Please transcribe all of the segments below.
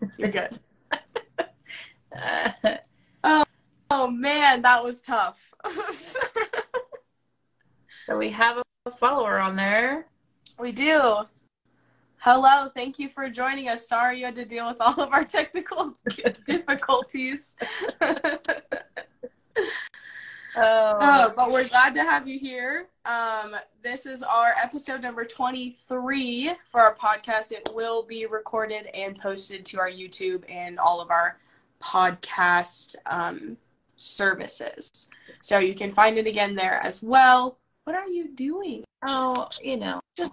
You're good. oh, oh man, that was tough. so we have a follower on there. We do. Hello, thank you for joining us. Sorry you had to deal with all of our technical difficulties. Oh. oh. but we're glad to have you here. Um, this is our episode number 23 for our podcast. It will be recorded and posted to our YouTube and all of our podcast um, services. So you can find it again there as well. What are you doing? Oh, you know, just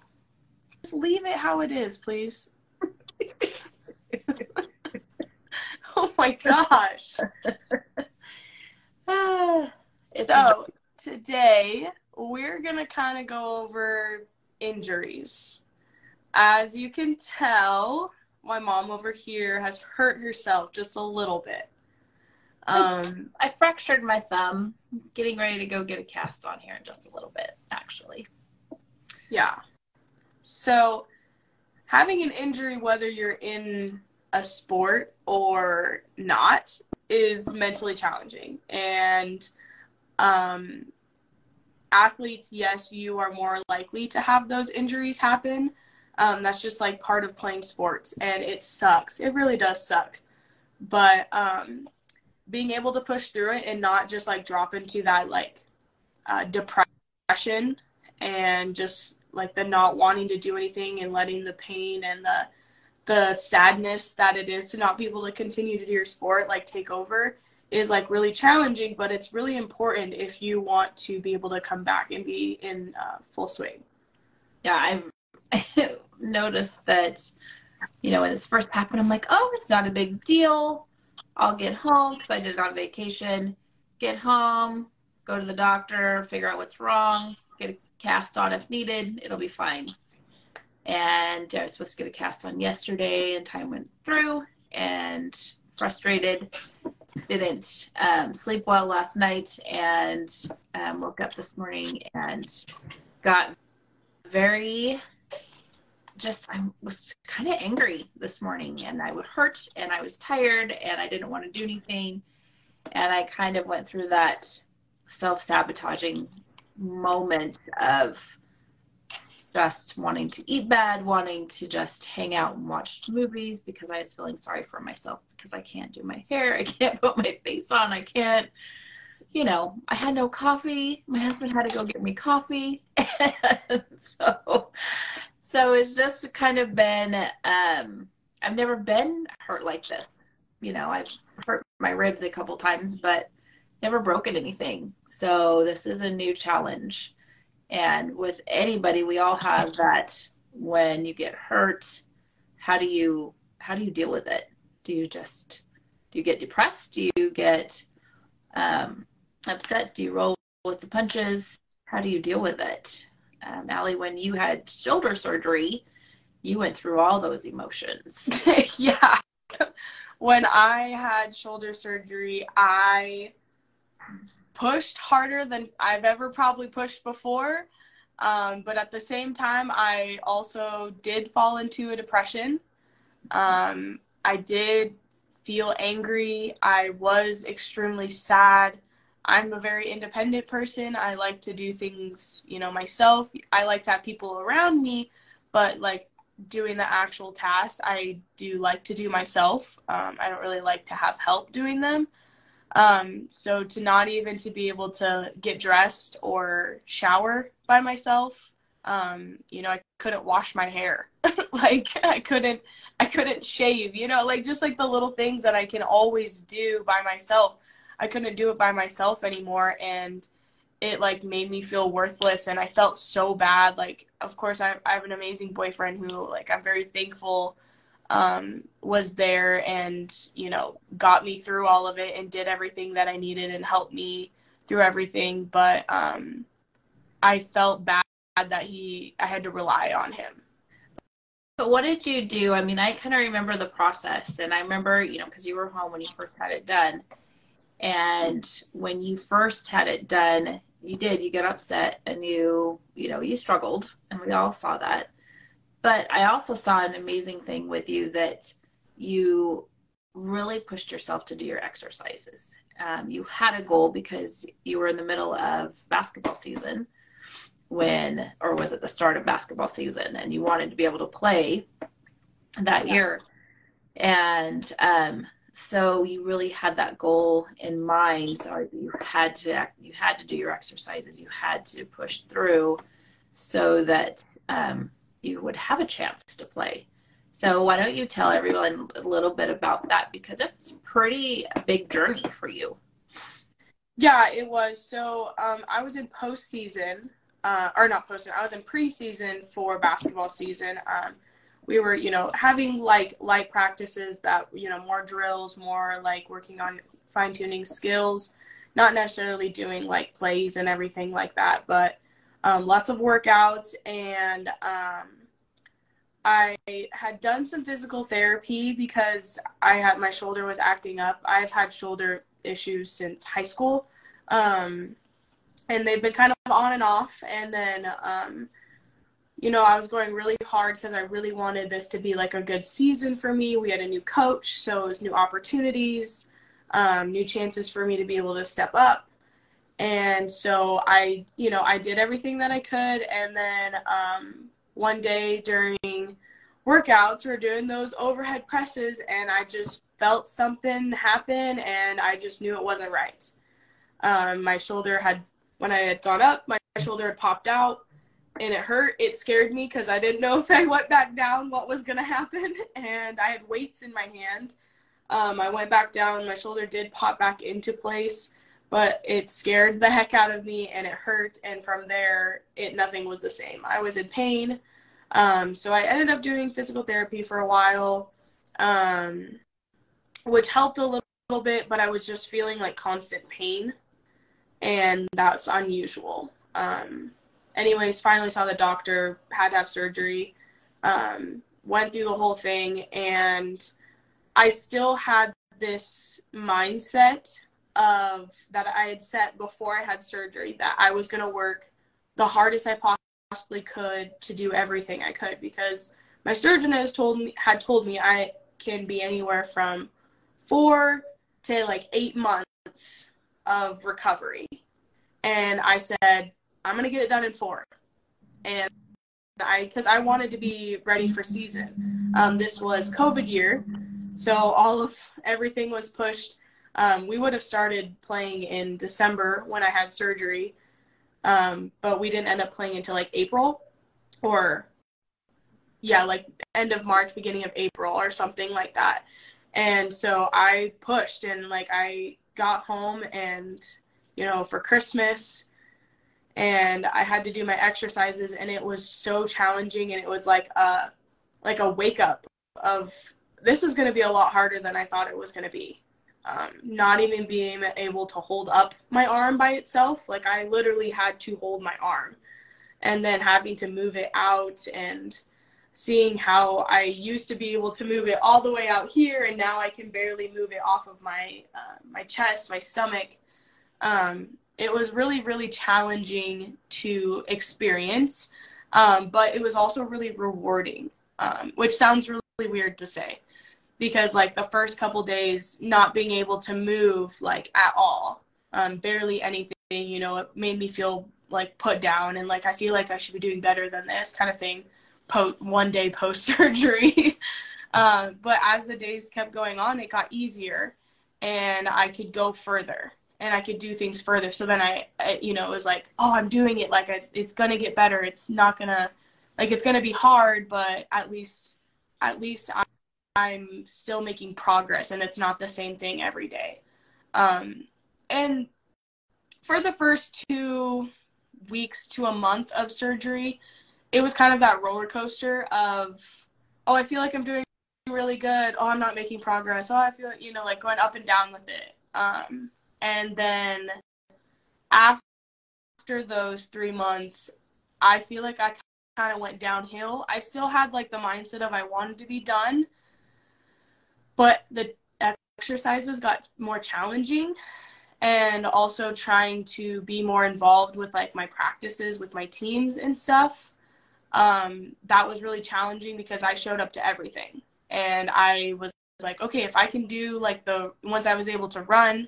just leave it how it is, please. oh my gosh. So today we're gonna kind of go over injuries. As you can tell, my mom over here has hurt herself just a little bit. Um, I fractured my thumb. Getting ready to go get a cast on here in just a little bit, actually. Yeah. So, having an injury, whether you're in a sport or not, is mentally challenging. And um, athletes, yes, you are more likely to have those injuries happen. Um, that's just like part of playing sports, and it sucks. It really does suck. But um, being able to push through it and not just like drop into that like uh, depression and just like the not wanting to do anything and letting the pain and the the sadness that it is to not be able to continue to do your sport like take over is like really challenging but it's really important if you want to be able to come back and be in uh, full swing yeah i've noticed that you know when this first happened i'm like oh it's not a big deal I'll get home because I did it on vacation. Get home, go to the doctor, figure out what's wrong, get a cast on if needed. It'll be fine. And I was supposed to get a cast on yesterday, and time went through, and frustrated. Didn't um, sleep well last night, and um, woke up this morning and got very just I was kind of angry this morning and I was hurt and I was tired and I didn't want to do anything. And I kind of went through that self sabotaging moment of just wanting to eat bad, wanting to just hang out and watch movies because I was feeling sorry for myself because I can't do my hair, I can't put my face on, I can't, you know, I had no coffee. My husband had to go get me coffee. So so it's just kind of been um I've never been hurt like this. You know, I've hurt my ribs a couple times, but never broken anything. So this is a new challenge. And with anybody, we all have that when you get hurt, how do you how do you deal with it? Do you just do you get depressed? Do you get um, upset? Do you roll with the punches? How do you deal with it? um, Allie, when you had shoulder surgery, you went through all those emotions. yeah. When I had shoulder surgery, I pushed harder than I've ever probably pushed before. Um, but at the same time, I also did fall into a depression. Um, I did feel angry. I was extremely sad. I'm a very independent person. I like to do things, you know, myself. I like to have people around me, but like doing the actual tasks, I do like to do myself. Um, I don't really like to have help doing them. Um, so to not even to be able to get dressed or shower by myself, um, you know, I couldn't wash my hair. like I couldn't, I couldn't shave. You know, like just like the little things that I can always do by myself I couldn't do it by myself anymore and it like made me feel worthless and I felt so bad. Like of course I, I have an amazing boyfriend who like I'm very thankful um, was there and you know got me through all of it and did everything that I needed and helped me through everything. But um, I felt bad that he I had to rely on him. But what did you do? I mean, I kind of remember the process, and I remember, you know, because you were home when you first had it done. And when you first had it done, you did, you get upset and you, you know, you struggled and we all saw that. But I also saw an amazing thing with you that you really pushed yourself to do your exercises. Um, you had a goal because you were in the middle of basketball season when, or was it the start of basketball season, and you wanted to be able to play that year. And um, so you really had that goal in mind. So you had to you had to do your exercises. You had to push through so that um, you would have a chance to play. So why don't you tell everyone a little bit about that because it was pretty a big journey for you. Yeah, it was. So um, I was in postseason, uh, or not postseason. I was in preseason for basketball season. Um, we were, you know, having like light practices that, you know, more drills, more like working on fine tuning skills, not necessarily doing like plays and everything like that, but um, lots of workouts and. Um, I had done some physical therapy because I had my shoulder was acting up. I've had shoulder issues since high school. Um, and they've been kind of on and off. And then, um, you know, I was going really hard because I really wanted this to be like a good season for me. We had a new coach, so it was new opportunities, um, new chances for me to be able to step up. And so I, you know, I did everything that I could. And then, um, one day during workouts, we are doing those overhead presses, and I just felt something happen, and I just knew it wasn't right. Um, my shoulder had, when I had gone up, my shoulder had popped out, and it hurt. It scared me because I didn't know if I went back down, what was going to happen, and I had weights in my hand. Um, I went back down, my shoulder did pop back into place but it scared the heck out of me and it hurt and from there it nothing was the same. I was in pain. Um, so i ended up doing physical therapy for a while um, which helped a little, little bit but i was just feeling like constant pain and that's unusual. Um, anyways finally saw the doctor had to have surgery um, went through the whole thing and i still had this mindset of that I had set before I had surgery that I was going to work the hardest I possibly could to do everything I could because my surgeon has told me had told me I can be anywhere from 4 to like 8 months of recovery. And I said I'm going to get it done in 4. And I cuz I wanted to be ready for season. Um, this was COVID year. So all of everything was pushed um, we would have started playing in December when I had surgery, um, but we didn't end up playing until like April or, yeah, like end of March, beginning of April or something like that. And so I pushed and like I got home and, you know, for Christmas, and I had to do my exercises and it was so challenging and it was like a like a wake up of this is going to be a lot harder than I thought it was going to be um, not even being able to hold up my arm by itself. Like I literally had to hold my arm and then having to move it out and seeing how I used to be able to move it all the way out here and now I can barely move it off of my uh, my chest, my stomach. Um, it was really really challenging to experience, um, but it was also really rewarding, um, which sounds really weird to say because like the first couple days not being able to move like at all. Um, barely anything you know it made me feel like put down and like i feel like i should be doing better than this kind of thing po- one day post surgery um, but as the days kept going on it got easier and i could go further and i could do things further. So then i, I you know it was like oh i'm doing it. Like it's, it's gonna get better. It's not gonna like it's gonna be hard but at least at least I, I'm still making progress and it's not the same thing every day. Um, and for the first two weeks to a month of surgery, it was kind of that roller coaster of, oh, I feel like I'm doing really good. Oh, I'm not making progress. Oh, I feel like, you know, like going up and down with it. Um, and then after those three months, I feel like I kind of went downhill. I still had like the mindset of I wanted to be done, but the exercises got more challenging and also trying to be more involved with like my practices with my teams and stuff um, that was really challenging because i showed up to everything and i was like, okay, if I can do like the once I was able to run,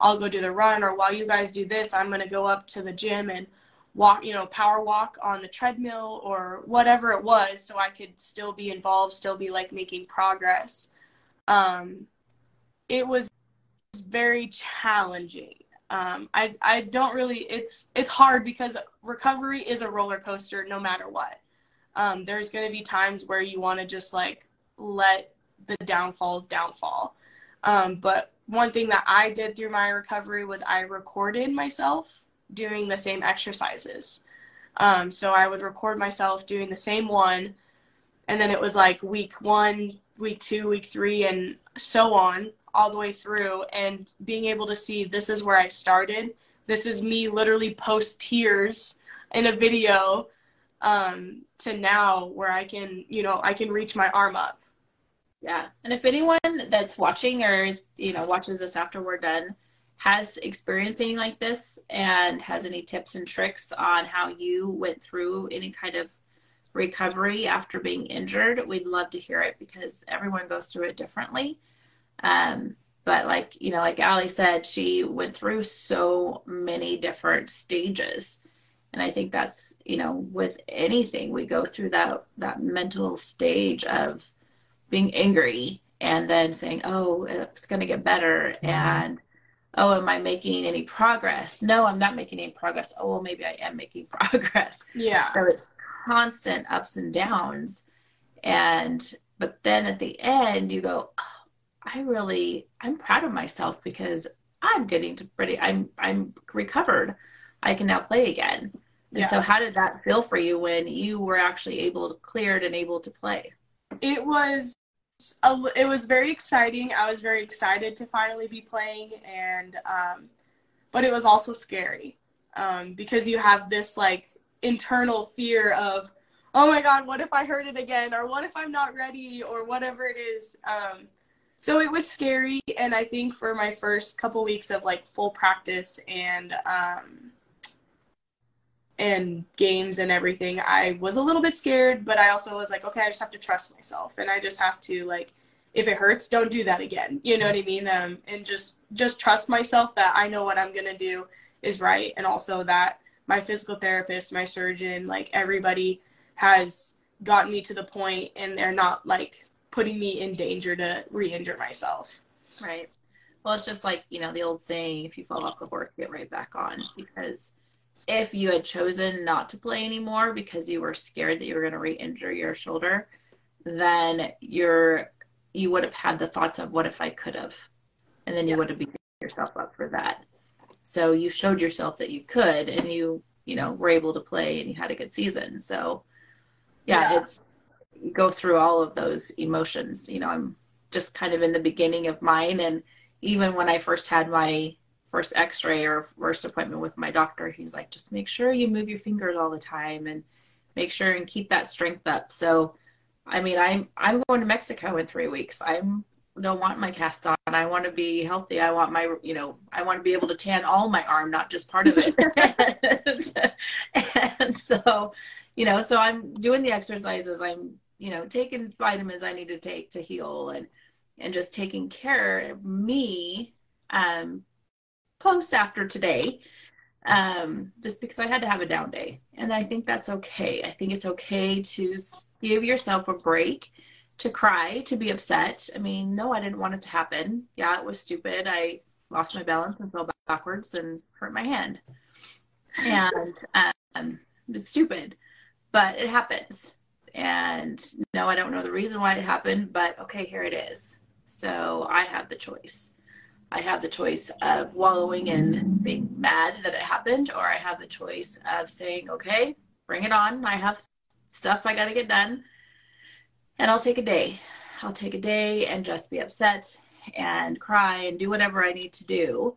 I'll go do the run, or while you guys do this, I'm gonna go up to the gym and walk, you know, power walk on the treadmill or whatever it was, so I could still be involved, still be like making progress. Um, it was very challenging. Um, I I don't really. It's it's hard because recovery is a roller coaster, no matter what. Um, there's gonna be times where you want to just like let the downfalls downfall. Um, but one thing that I did through my recovery was I recorded myself doing the same exercises. Um, so I would record myself doing the same one, and then it was like week one, week two, week three, and so on all the way through. And being able to see this is where I started. This is me literally post tears in a video um, to now where I can, you know, I can reach my arm up. Yeah. And if anyone that's watching or is, you know, watches this after we're done has experiencing like this and has any tips and tricks on how you went through any kind of recovery after being injured, we'd love to hear it because everyone goes through it differently. Um, but like, you know, like Ali said, she went through so many different stages. And I think that's, you know, with anything, we go through that that mental stage of being angry and then saying, "Oh, it's going to get better," mm-hmm. and "Oh, am I making any progress?" No, I'm not making any progress. Oh, well, maybe I am making progress. Yeah. So it's constant ups and downs, and but then at the end, you go, oh, "I really, I'm proud of myself because I'm getting to pretty. I'm I'm recovered. I can now play again." And yeah. so, how did that feel for you when you were actually able to cleared and able to play? It was a, it was very exciting. I was very excited to finally be playing, and um, but it was also scary um, because you have this like internal fear of, oh my god, what if I hurt it again, or what if I'm not ready, or whatever it is. Um, so it was scary, and I think for my first couple weeks of like full practice and um, and games and everything, I was a little bit scared, but I also was like, okay, I just have to trust myself and I just have to like if it hurts, don't do that again. You know what I mean? Um, and just just trust myself that I know what I'm gonna do is right, and also that my physical therapist, my surgeon, like everybody has gotten me to the point, and they're not like putting me in danger to re-injure myself. Right. Well, it's just like you know the old saying: if you fall off the horse, get right back on. Because if you had chosen not to play anymore because you were scared that you were going to re-injure your shoulder, then you're you would have had the thoughts of what if I could have, and then you yeah. would have beat yourself up for that. So you showed yourself that you could, and you you know were able to play, and you had a good season. So yeah, yeah. it's go through all of those emotions. You know, I'm just kind of in the beginning of mine, and even when I first had my first x-ray or first appointment with my doctor he's like just make sure you move your fingers all the time and make sure and keep that strength up so i mean i'm i'm going to mexico in three weeks i'm don't want my cast on i want to be healthy i want my you know i want to be able to tan all my arm not just part of it and, and so you know so i'm doing the exercises i'm you know taking vitamins i need to take to heal and and just taking care of me um post after today um, just because I had to have a down day. And I think that's okay. I think it's okay to give yourself a break, to cry, to be upset. I mean, no, I didn't want it to happen. Yeah, it was stupid. I lost my balance and fell backwards and hurt my hand. And um, it's stupid, but it happens. And no, I don't know the reason why it happened, but okay, here it is. So I have the choice. I have the choice of wallowing and being mad that it happened, or I have the choice of saying, okay, bring it on. I have stuff I got to get done. And I'll take a day. I'll take a day and just be upset and cry and do whatever I need to do.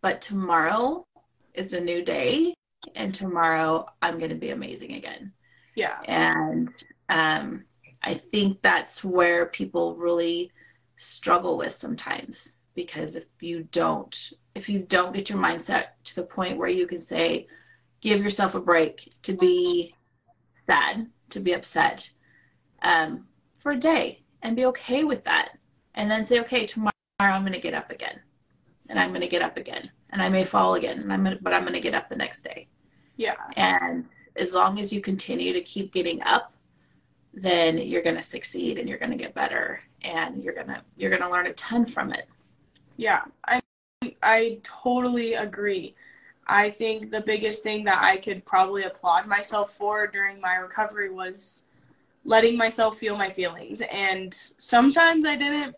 But tomorrow is a new day. And tomorrow I'm going to be amazing again. Yeah. And um, I think that's where people really struggle with sometimes because if you don't if you don't get your mindset to the point where you can say give yourself a break to be sad to be upset um, for a day and be okay with that and then say, okay, tomorrow I'm going to get up again, and I'm going to get up again, and I may fall again, and I'm gonna, but I'm going to get up the next day. Yeah. And as long as you continue to keep getting up, then you're going to succeed and you're going to get better and you're going to you're going to learn a ton from it. Yeah. I I totally agree. I think the biggest thing that I could probably applaud myself for during my recovery was letting myself feel my feelings. And sometimes I didn't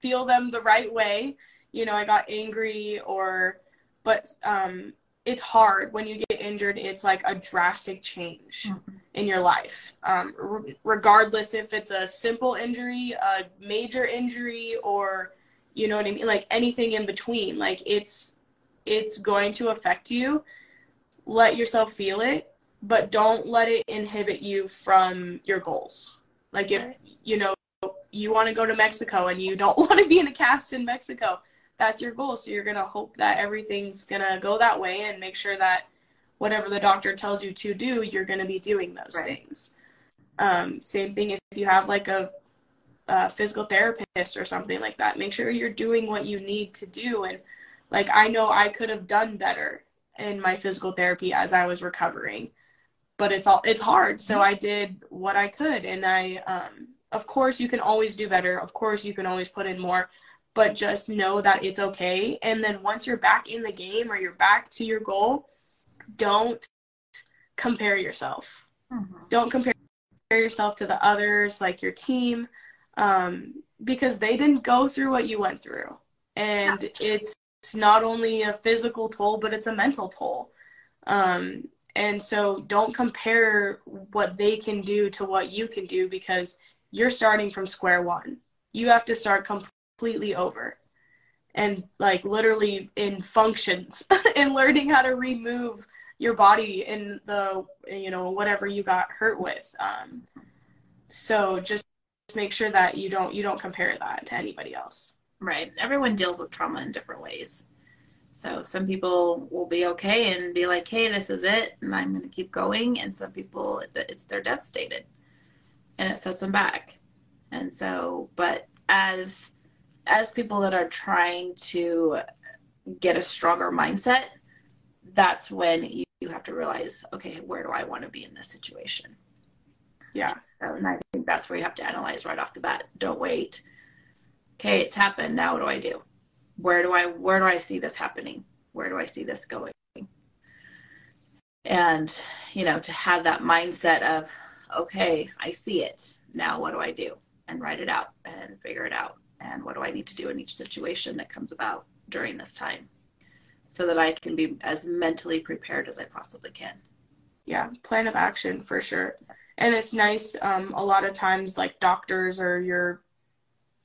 feel them the right way. You know, I got angry or, but um, it's hard when you get injured. It's like a drastic change mm-hmm. in your life. Um, re- regardless if it's a simple injury, a major injury, or, you know what I mean? Like anything in between. Like it's, it's going to affect you. Let yourself feel it but don't let it inhibit you from your goals. Like if you know you want to go to Mexico and you don't want to be in a cast in Mexico, that's your goal. So you're gonna hope that everything's gonna go that way and make sure that whatever the doctor tells you to do, you're gonna be doing those right. things. Um, same thing if you have like a, a physical therapist or something like that. Make sure you're doing what you need to do. And like I know I could have done better in my physical therapy as I was recovering but it's all it's hard. So mm-hmm. i did what i could and i um of course you can always do better. Of course you can always put in more but just know that it's okay. And then once you're back in the game or you're back to your goal don't compare yourself. Mm-hmm. don't compare yourself to the others like your team um, because they didn't go through what you went through. And it's not only a physical toll but it's a mental toll. Um, and so don't compare what they can do to what you can do because you're starting from square one. You have to start completely over. And like literally in functions and learning how to remove your body in the you know whatever you got hurt with. Um, so just make sure that you don't you don't compare that to anybody else. Right. Everyone deals with trauma in different ways so some people will be okay and be like, "Hey, this is it, and I'm going to keep going." And some people, it's they're devastated, and it sets them back. And so, but as as people that are trying to get a stronger mindset, that's when you, you have to realize, okay, where do I want to be in this situation? Yeah. And I think that's where you have to analyze right off the bat. Don't wait. Okay, it's happened. Now what do I do? Where do I where do I see this happening? Where do I see this going? And you know, to have that mindset of, okay, I see it. Now what do I do? And write it out and figure it out. And what do I need to do in each situation that comes about during this time? So that I can be as mentally prepared as I possibly can. Yeah, plan of action for sure. And it's nice, um, a lot of times, like doctors or your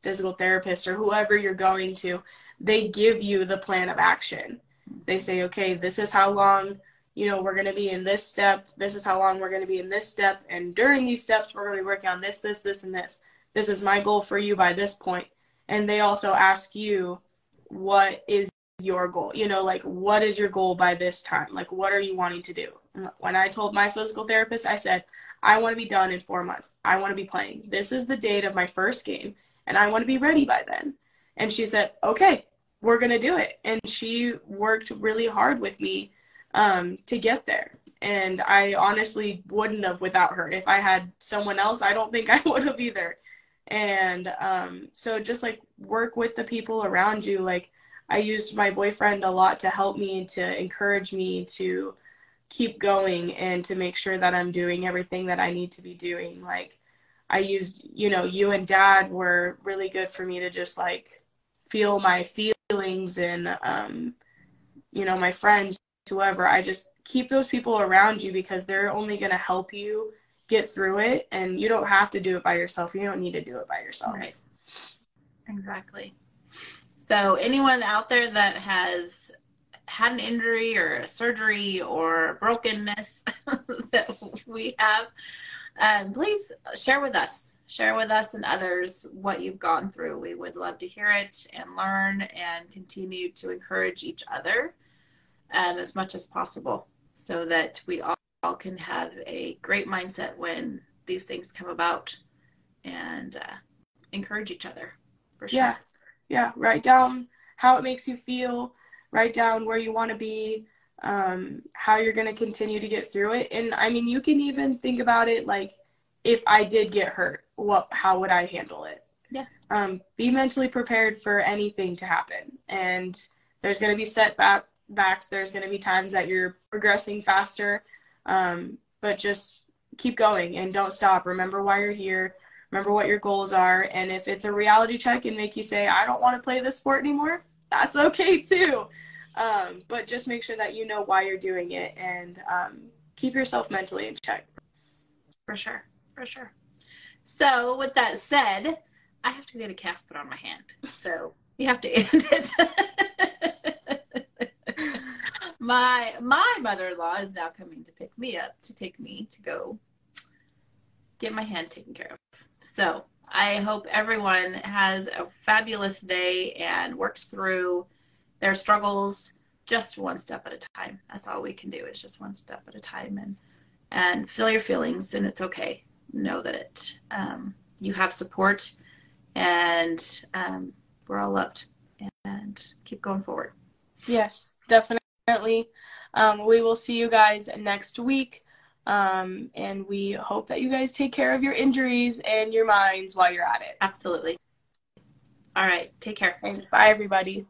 physical therapist or whoever you're going to, they give you the plan of action. They say, okay, this is how long, you know, we're going to be in this step. This is how long we're going to be in this step. And during these steps, we're going to be working on this, this, this, and this. This is my goal for you by this point. And they also ask you, what is your goal? You know, like, what is your goal by this time? Like, what are you wanting to do? When I told my physical therapist, I said, I want to be done in four months. I want to be playing. This is the date of my first game, and I want to be ready by then. And she said, okay, we're going to do it. And she worked really hard with me um, to get there. And I honestly wouldn't have without her. If I had someone else, I don't think I would have either. And um, so just like work with the people around you. Like I used my boyfriend a lot to help me, to encourage me to keep going and to make sure that I'm doing everything that I need to be doing. Like I used, you know, you and dad were really good for me to just like feel my feelings and, um, you know, my friends, whoever. I just keep those people around you because they're only going to help you get through it. And you don't have to do it by yourself. You don't need to do it by yourself. Right. Exactly. So, anyone out there that has had an injury or a surgery or brokenness that we have, um, please share with us. Share with us and others what you've gone through. We would love to hear it and learn and continue to encourage each other um, as much as possible so that we all, all, can have a great mindset when these things come about and uh, encourage each other. for sure. Yeah. Yeah. Write down how it makes you feel, write down where you want to be, um, how you're going to continue to get through it. And I mean, you can even think about it like if I did get hurt, what, how would I handle it? Yeah. Um, be mentally prepared for anything to happen. And there's going to be setbacks. There's going to be times that you're progressing faster. Um, but just keep going and don't stop. Remember why you're here. Remember what your goals are. And if it's a reality check and make you say, I don't want to play this sport anymore, that's okay too. Um, but just make sure that you know why you're doing it and um, keep yourself mentally in check. For sure. For sure. So, with that said, I have to get a cast put on my hand. So, you have to end it. my my mother-in-law is now coming to pick me up to take me to go get my hand taken care of. So, I hope everyone has a fabulous day and works through their struggles just one step at a time. That's all we can do is just one step at a time and and feel your feelings and it's okay. Know that it, um, you have support and um, we're all loved and keep going forward. Yes, definitely. Um, we will see you guys next week. Um, and we hope that you guys take care of your injuries and your minds while you're at it. Absolutely. All right. Take care. And bye, everybody.